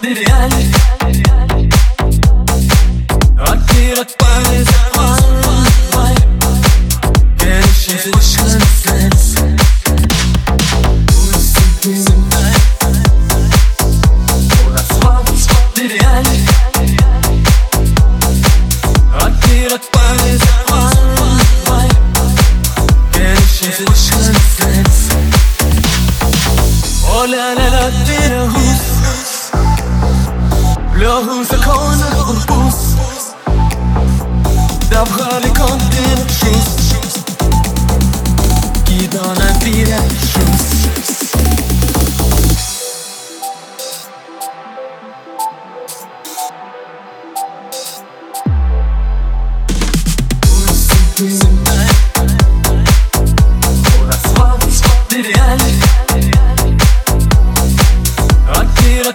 Доверяли От мира память Шагом законом пуст. Давно далеко ты лечусь Кидо на перечусь Пусть ты Доверяли От мира к